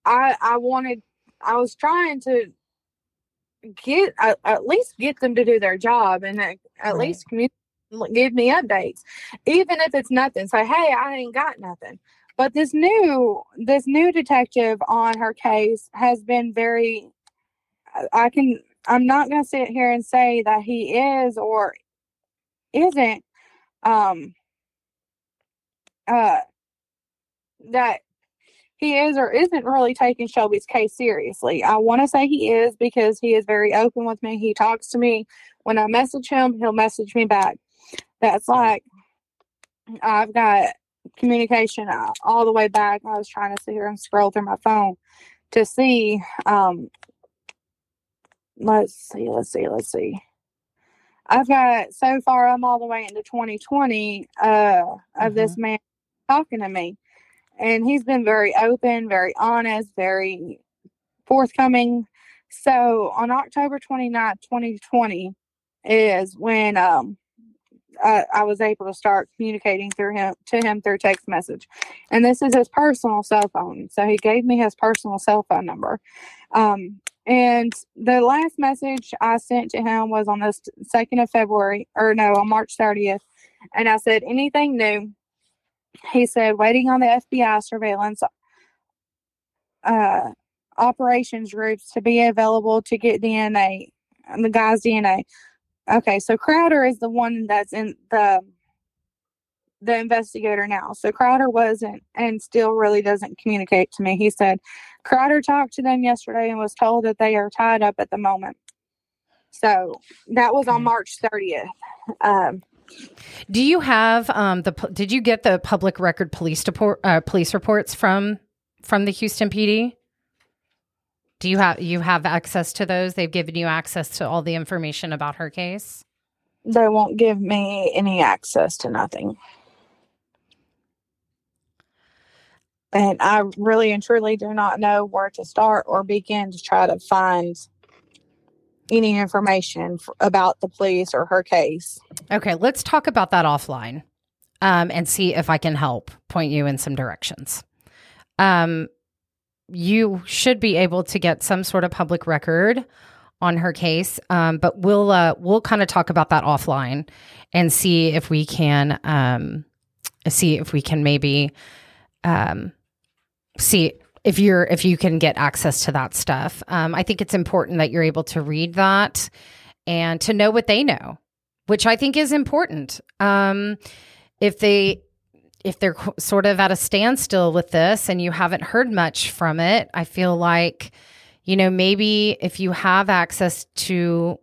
I I wanted I was trying to get uh, at least get them to do their job and at, at right. least communicate give me updates even if it's nothing say hey i ain't got nothing but this new this new detective on her case has been very I can I'm not going to sit here and say that he is or isn't um uh that he is or isn't really taking Shelby's case seriously. I want to say he is because he is very open with me. He talks to me. When I message him, he'll message me back. That's like I've got communication all the way back. I was trying to sit here and scroll through my phone to see um, let's see, let's see, let's see. I've got so far, I'm all the way into 2020 uh, of mm-hmm. this man talking to me. And he's been very open, very honest, very forthcoming. So on October 29th, 2020, is when um, I, I, was able to start communicating through him to him through text message. And this is his personal cell phone. So he gave me his personal cell phone number. Um, and the last message I sent to him was on the 2nd of February, or no, on March 30th. And I said, anything new? He said, waiting on the FBI surveillance uh, operations groups to be available to get DNA, the guy's DNA. Okay, so Crowder is the one that's in the the investigator now. So Crowder wasn't and still really doesn't communicate to me. He said Crowder talked to them yesterday and was told that they are tied up at the moment. So that was on March 30th. Um, Do you have um, the? Did you get the public record police report uh, police reports from from the Houston PD? Do you have you have access to those? They've given you access to all the information about her case. They won't give me any access to nothing. And I really and truly do not know where to start or begin to try to find any information about the police or her case. Okay, let's talk about that offline um, and see if I can help point you in some directions. Um, you should be able to get some sort of public record on her case, um, but we'll uh, we'll kind of talk about that offline and see if we can um, see if we can maybe um, see if you're if you can get access to that stuff. Um, I think it's important that you're able to read that and to know what they know, which I think is important. Um, if they if they're sort of at a standstill with this and you haven't heard much from it, I feel like you know maybe if you have access to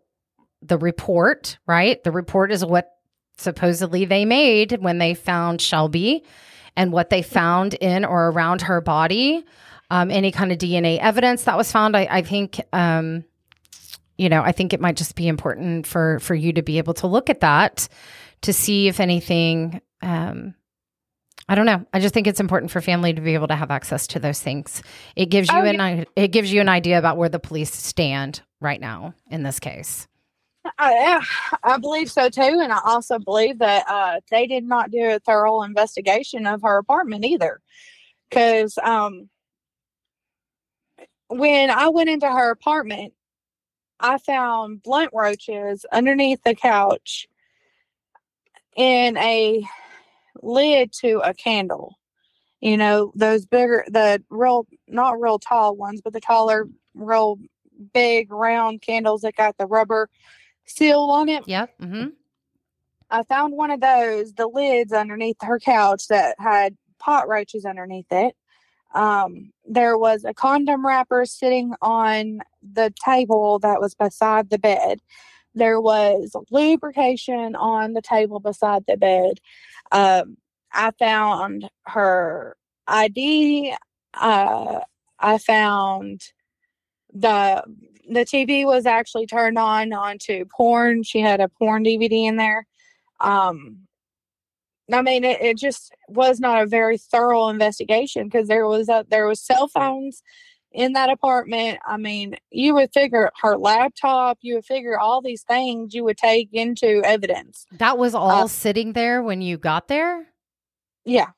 the report, right? The report is what supposedly they made when they found Shelby and what they found in or around her body, um, any kind of DNA evidence that was found. I, I think, um, you know, I think it might just be important for for you to be able to look at that to see if anything. Um, I don't know. I just think it's important for family to be able to have access to those things. It gives you oh, an it gives you an idea about where the police stand right now in this case. I, I believe so too, and I also believe that uh, they did not do a thorough investigation of her apartment either, because um, when I went into her apartment, I found blunt roaches underneath the couch in a lid to a candle. You know, those bigger, the real, not real tall ones, but the taller, real big round candles that got the rubber seal on it. Yep. Mm-hmm. I found one of those, the lids underneath her couch that had pot roaches underneath it. Um, there was a condom wrapper sitting on the table that was beside the bed. There was lubrication on the table beside the bed. Um, I found her ID. Uh, I found the the TV was actually turned on onto porn. She had a porn DVD in there. Um, I mean, it, it just was not a very thorough investigation because there was a, there was cell phones in that apartment. I mean, you would figure her laptop, you would figure all these things you would take into evidence. That was all uh, sitting there when you got there? Yeah.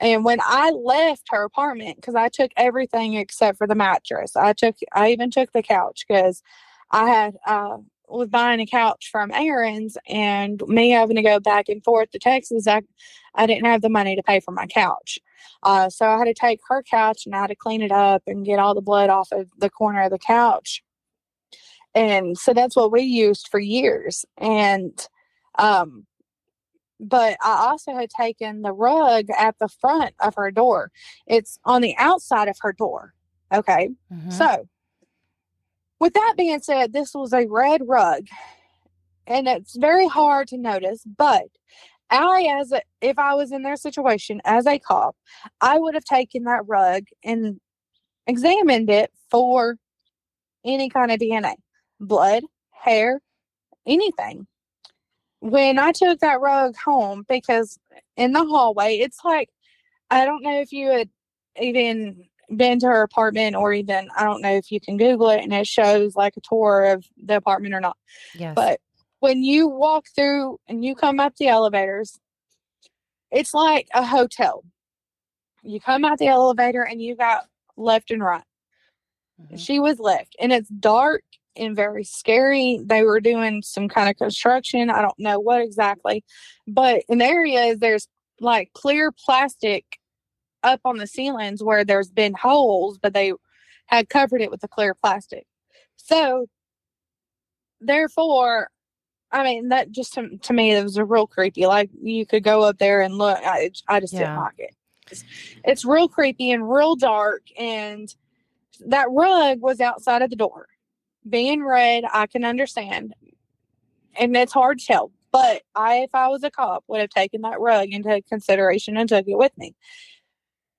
And when I left her apartment, because I took everything except for the mattress, I took, I even took the couch because I had, uh, was buying a couch from Aaron's and me having to go back and forth to Texas, I, I didn't have the money to pay for my couch. Uh, so I had to take her couch and I had to clean it up and get all the blood off of the corner of the couch. And so that's what we used for years. And, um, but I also had taken the rug at the front of her door. It's on the outside of her door. Okay. Mm-hmm. So, with that being said, this was a red rug, and it's very hard to notice, but I, as a, if I was in their situation as a cop, I would have taken that rug and examined it for any kind of DNA, blood, hair, anything when I took that rug home, because in the hallway, it's like, I don't know if you had even been to her apartment or even, I don't know if you can Google it and it shows like a tour of the apartment or not. Yes. But when you walk through and you come up the elevators, it's like a hotel. You come out the elevator and you got left and right. Mm-hmm. She was left, and it's dark and very scary. They were doing some kind of construction. I don't know what exactly, but in the areas there's like clear plastic up on the ceilings where there's been holes, but they had covered it with the clear plastic. So, therefore, I mean that just to, to me it was a real creepy. Like you could go up there and look. I, I just yeah. didn't like it. It's, it's real creepy and real dark, and that rug was outside of the door being red, I can understand. And it's hard to tell. But I, if I was a cop, would have taken that rug into consideration and took it with me.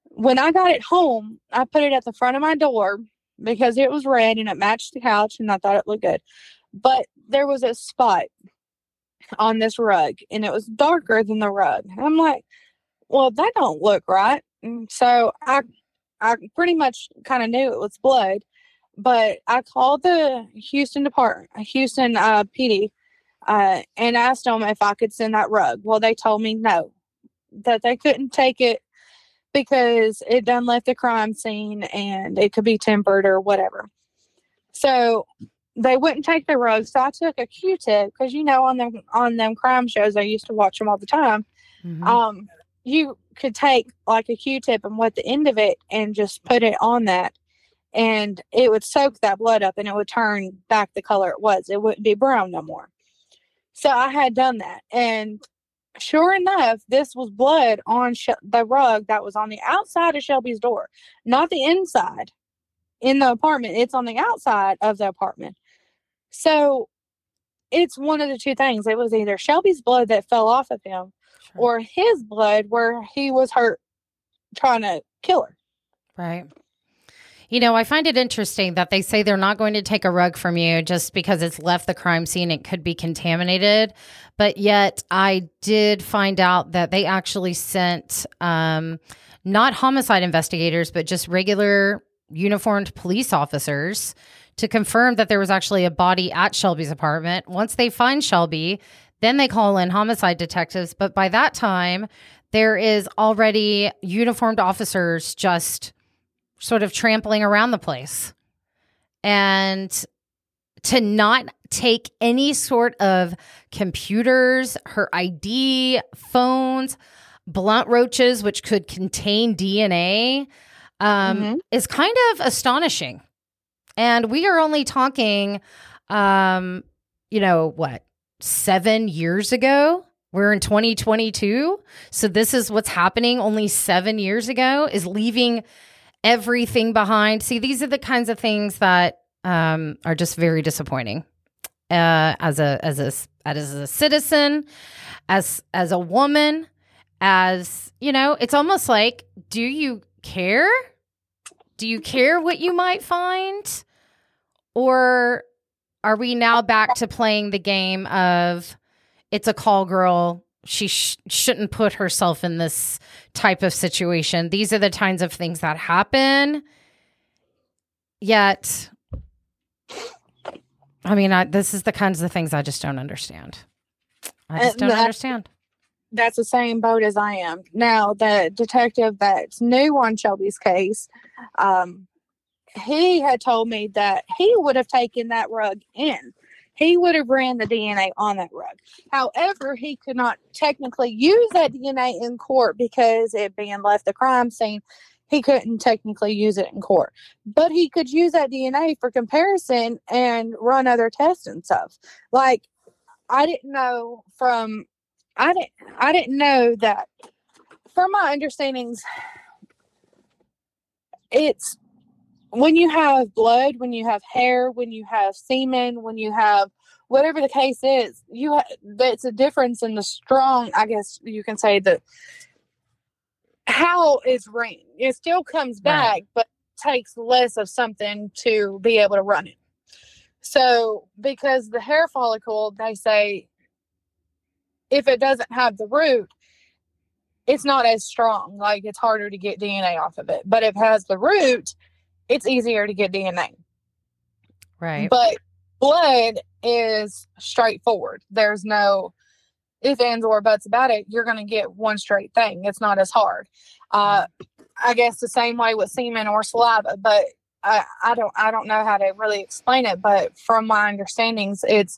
When I got it home, I put it at the front of my door because it was red and it matched the couch and I thought it looked good. But there was a spot on this rug and it was darker than the rug. I'm like, well, that don't look right. And so I I pretty much kind of knew it was blood but I called the Houston department, Houston uh, PD, uh, and asked them if I could send that rug. Well, they told me no, that they couldn't take it because it done left the crime scene and it could be tempered or whatever. So they wouldn't take the rug. So I took a Q-tip because you know on them on them crime shows I used to watch them all the time. Mm-hmm. Um, you could take like a Q-tip and wet the end of it and just put it on that and it would soak that blood up and it would turn back the color it was. It wouldn't be brown no more. So I had done that. And sure enough, this was blood on Sh- the rug that was on the outside of Shelby's door, not the inside in the apartment. It's on the outside of the apartment. So it's one of the two things. It was either Shelby's blood that fell off of him sure. or his blood where he was hurt trying to kill her. Right. You know, I find it interesting that they say they're not going to take a rug from you just because it's left the crime scene. It could be contaminated. But yet, I did find out that they actually sent um, not homicide investigators, but just regular uniformed police officers to confirm that there was actually a body at Shelby's apartment. Once they find Shelby, then they call in homicide detectives. But by that time, there is already uniformed officers just sort of trampling around the place. And to not take any sort of computers, her ID, phones, blunt roaches, which could contain DNA, um, mm-hmm. is kind of astonishing. And we are only talking, um, you know, what, seven years ago? We're in 2022. So this is what's happening only seven years ago is leaving everything behind. See, these are the kinds of things that um, are just very disappointing. Uh, as a as a as a citizen, as as a woman, as you know, it's almost like, do you care? Do you care what you might find, or are we now back to playing the game of it's a call girl. She sh- shouldn't put herself in this type of situation. These are the kinds of things that happen. Yet, I mean, I, this is the kinds of things I just don't understand. I just uh, don't understand. That's the same boat as I am. Now, the detective that's new on Shelby's case, um, he had told me that he would have taken that rug in he would have ran the DNA on that rug. However, he could not technically use that DNA in court because it being left the crime scene. He couldn't technically use it in court, but he could use that DNA for comparison and run other tests and stuff. Like, I didn't know from, I didn't, I didn't know that from my understandings, it's when you have blood, when you have hair, when you have semen, when you have whatever the case is, you ha- that's a difference in the strong. I guess you can say that how is ran. It still comes back, right. but takes less of something to be able to run it. So, because the hair follicle, they say if it doesn't have the root, it's not as strong. Like it's harder to get DNA off of it. But if it has the root, it's easier to get DNA. Right. But blood is straightforward. There's no if ands or buts about it. You're going to get one straight thing. It's not as hard. Uh, I guess the same way with semen or saliva, but I, I don't I don't know how to really explain it. But from my understandings, it's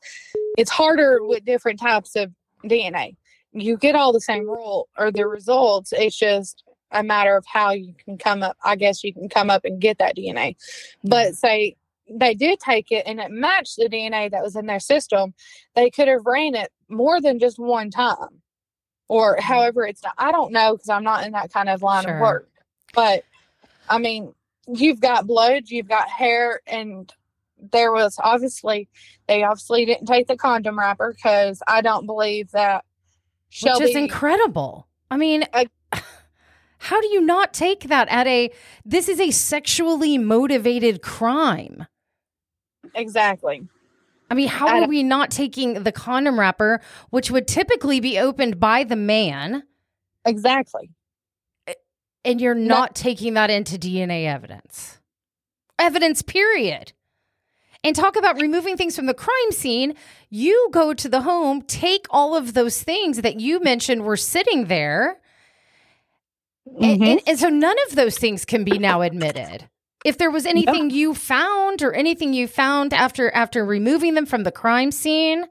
it's harder with different types of DNA. You get all the same rule or the results. It's just a matter of how you can come up. I guess you can come up and get that DNA. But mm-hmm. say they did take it and it matched the DNA that was in their system, they could have ran it more than just one time. Or mm-hmm. however it's I don't know because I'm not in that kind of line sure. of work. But I mean, you've got blood, you've got hair, and there was obviously they obviously didn't take the condom wrapper because I don't believe that Shelby, Which is incredible. I mean, I, how do you not take that at a this is a sexually motivated crime? Exactly. I mean, how are we not taking the condom wrapper, which would typically be opened by the man? Exactly. And you're not taking that into DNA evidence. Evidence, period. And talk about removing things from the crime scene. You go to the home, take all of those things that you mentioned were sitting there, Mm-hmm. And, and, so none of those things can be now admitted. If there was anything you found or anything you found after after removing them from the crime scene,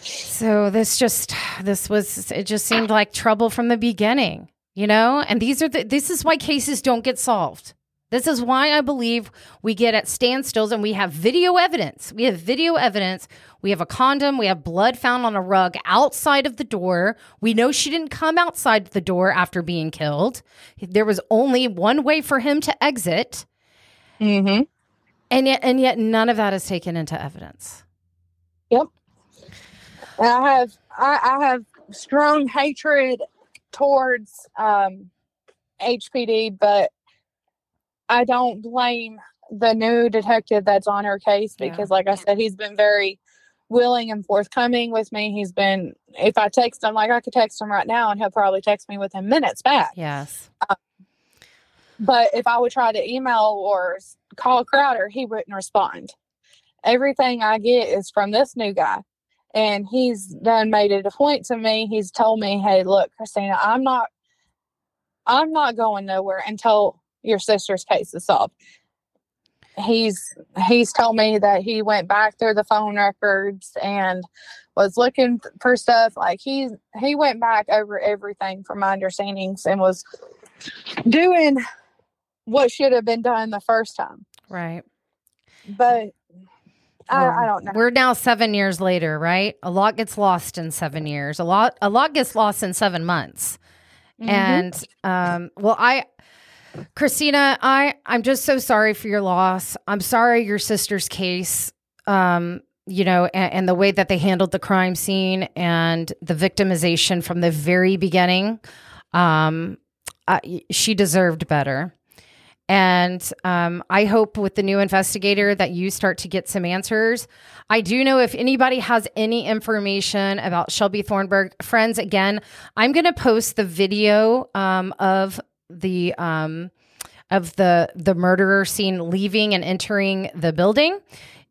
so this just this was it just seemed like trouble from the beginning, you know? And these are the this is why cases don't get solved. This is why I believe we get at standstills and we have video evidence. We have video evidence. We have a condom. We have blood found on a rug outside of the door. We know she didn't come outside the door after being killed. There was only one way for him to exit. Mm-hmm. And yet, and yet, none of that is taken into evidence. Yep. I have, I, I have strong hatred towards um, HPD, but I don't blame the new detective that's on her case because, yeah. like I said, he's been very willing and forthcoming with me. He's been, if I text him, like I could text him right now and he'll probably text me within minutes back. Yes. Um, but if I would try to email or call Crowder, he wouldn't respond. Everything I get is from this new guy. and he's done made it a point to me. He's told me, "Hey, look, Krystina, I'm not, I'm not going nowhere until your sister's case is solved." He's he's told me that he went back through the phone records and was looking for stuff. Like he he went back over everything from my understandings and was doing what should have been done the first time. Right. But I, I, don't know. We're now seven years later, right? A lot gets lost in seven years. A lot, a lot gets lost in seven months. Mm-hmm. And um, well, I, Krystina, I, I'm just so sorry for your loss. I'm sorry your sister's case. Um, you know, and, and the way that they handled the crime scene and the victimization from the very beginning. Um, I, she deserved better. And um, I hope with the new investigator that you start to get some answers. I do know if anybody has any information about Shelbey Thornburgh, friends, again, I'm going to post the video um, of the um, of the the murderer seen leaving and entering the building.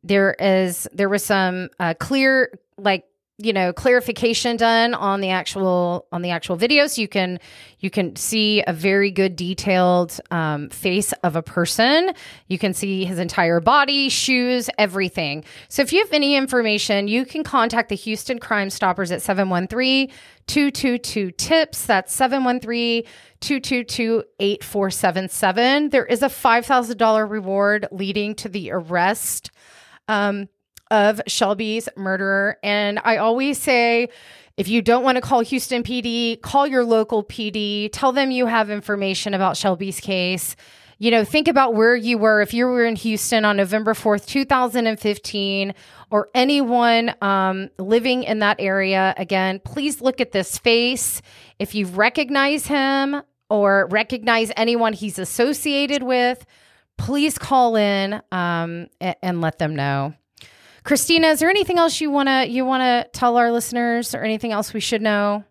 There is there was some uh, clear like you know clarification done on the actual on the actual video. So you can you can see a very good detailed um, face of a person. You can see his entire body shoes everything. So if you have any information you can contact the houston crime stoppers at 713 222 tips that's 713 222 8477 there is a $5000 reward leading to the arrest. Um, of Shelbey's murderer. And I always say, if you don't want to call Houston PD, call your local PD. Tell them you have information about Shelbey's case. You know, think about where you were if you were in Houston on November 4th, 2015, or anyone um, living in that area. Again, please look at this face. If you recognize him or recognize anyone he's associated with, please call in um, and, and let them know. Krystina, is there anything else you wanna you wanna tell our listeners, or anything else we should know?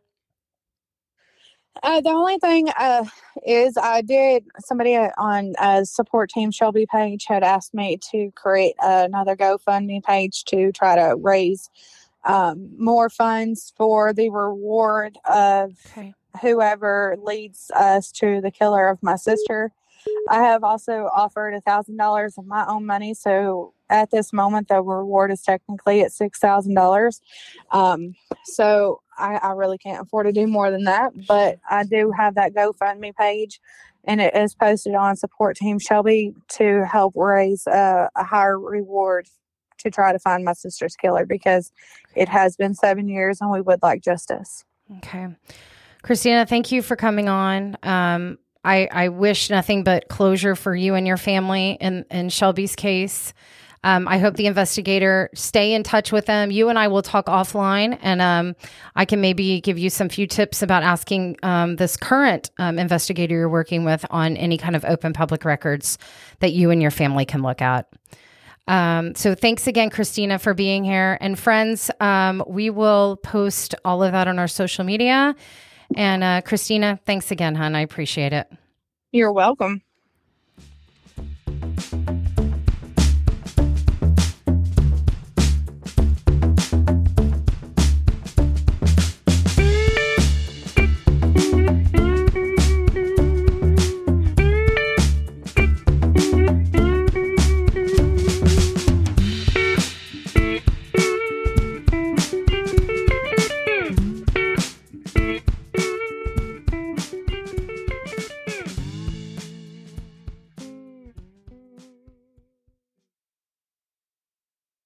Uh, the only thing uh, is, I did somebody on a support team Shelby page had asked me to create another GoFundMe page to try to raise um, more funds for the reward of okay. whoever leads us to the killer of my sister. I have also offered a thousand dollars of my own money, so at this moment, the reward is technically at six thousand um, dollars. So I, I, really can't afford to do more than that, but I do have that GoFundMe page, and it is posted on Support Team Shelby to help raise a, a higher reward to try to find my sister's killer because it has been seven years, and we would like justice. Okay. Krystina, thank you for coming on. Um, I, I wish nothing but closure for you and your family in, in Shelbey's case. Um, I hope the investigator stay in touch with them. You and I will talk offline, and um, I can maybe give you some few tips about asking um, this current um, investigator you're working with on any kind of open public records that you and your family can look at. Um, so thanks again, Krystina, for being here. And friends, um, we will post all of that on our social media. And uh, Krystina, thanks again, hon. I appreciate it. You're welcome.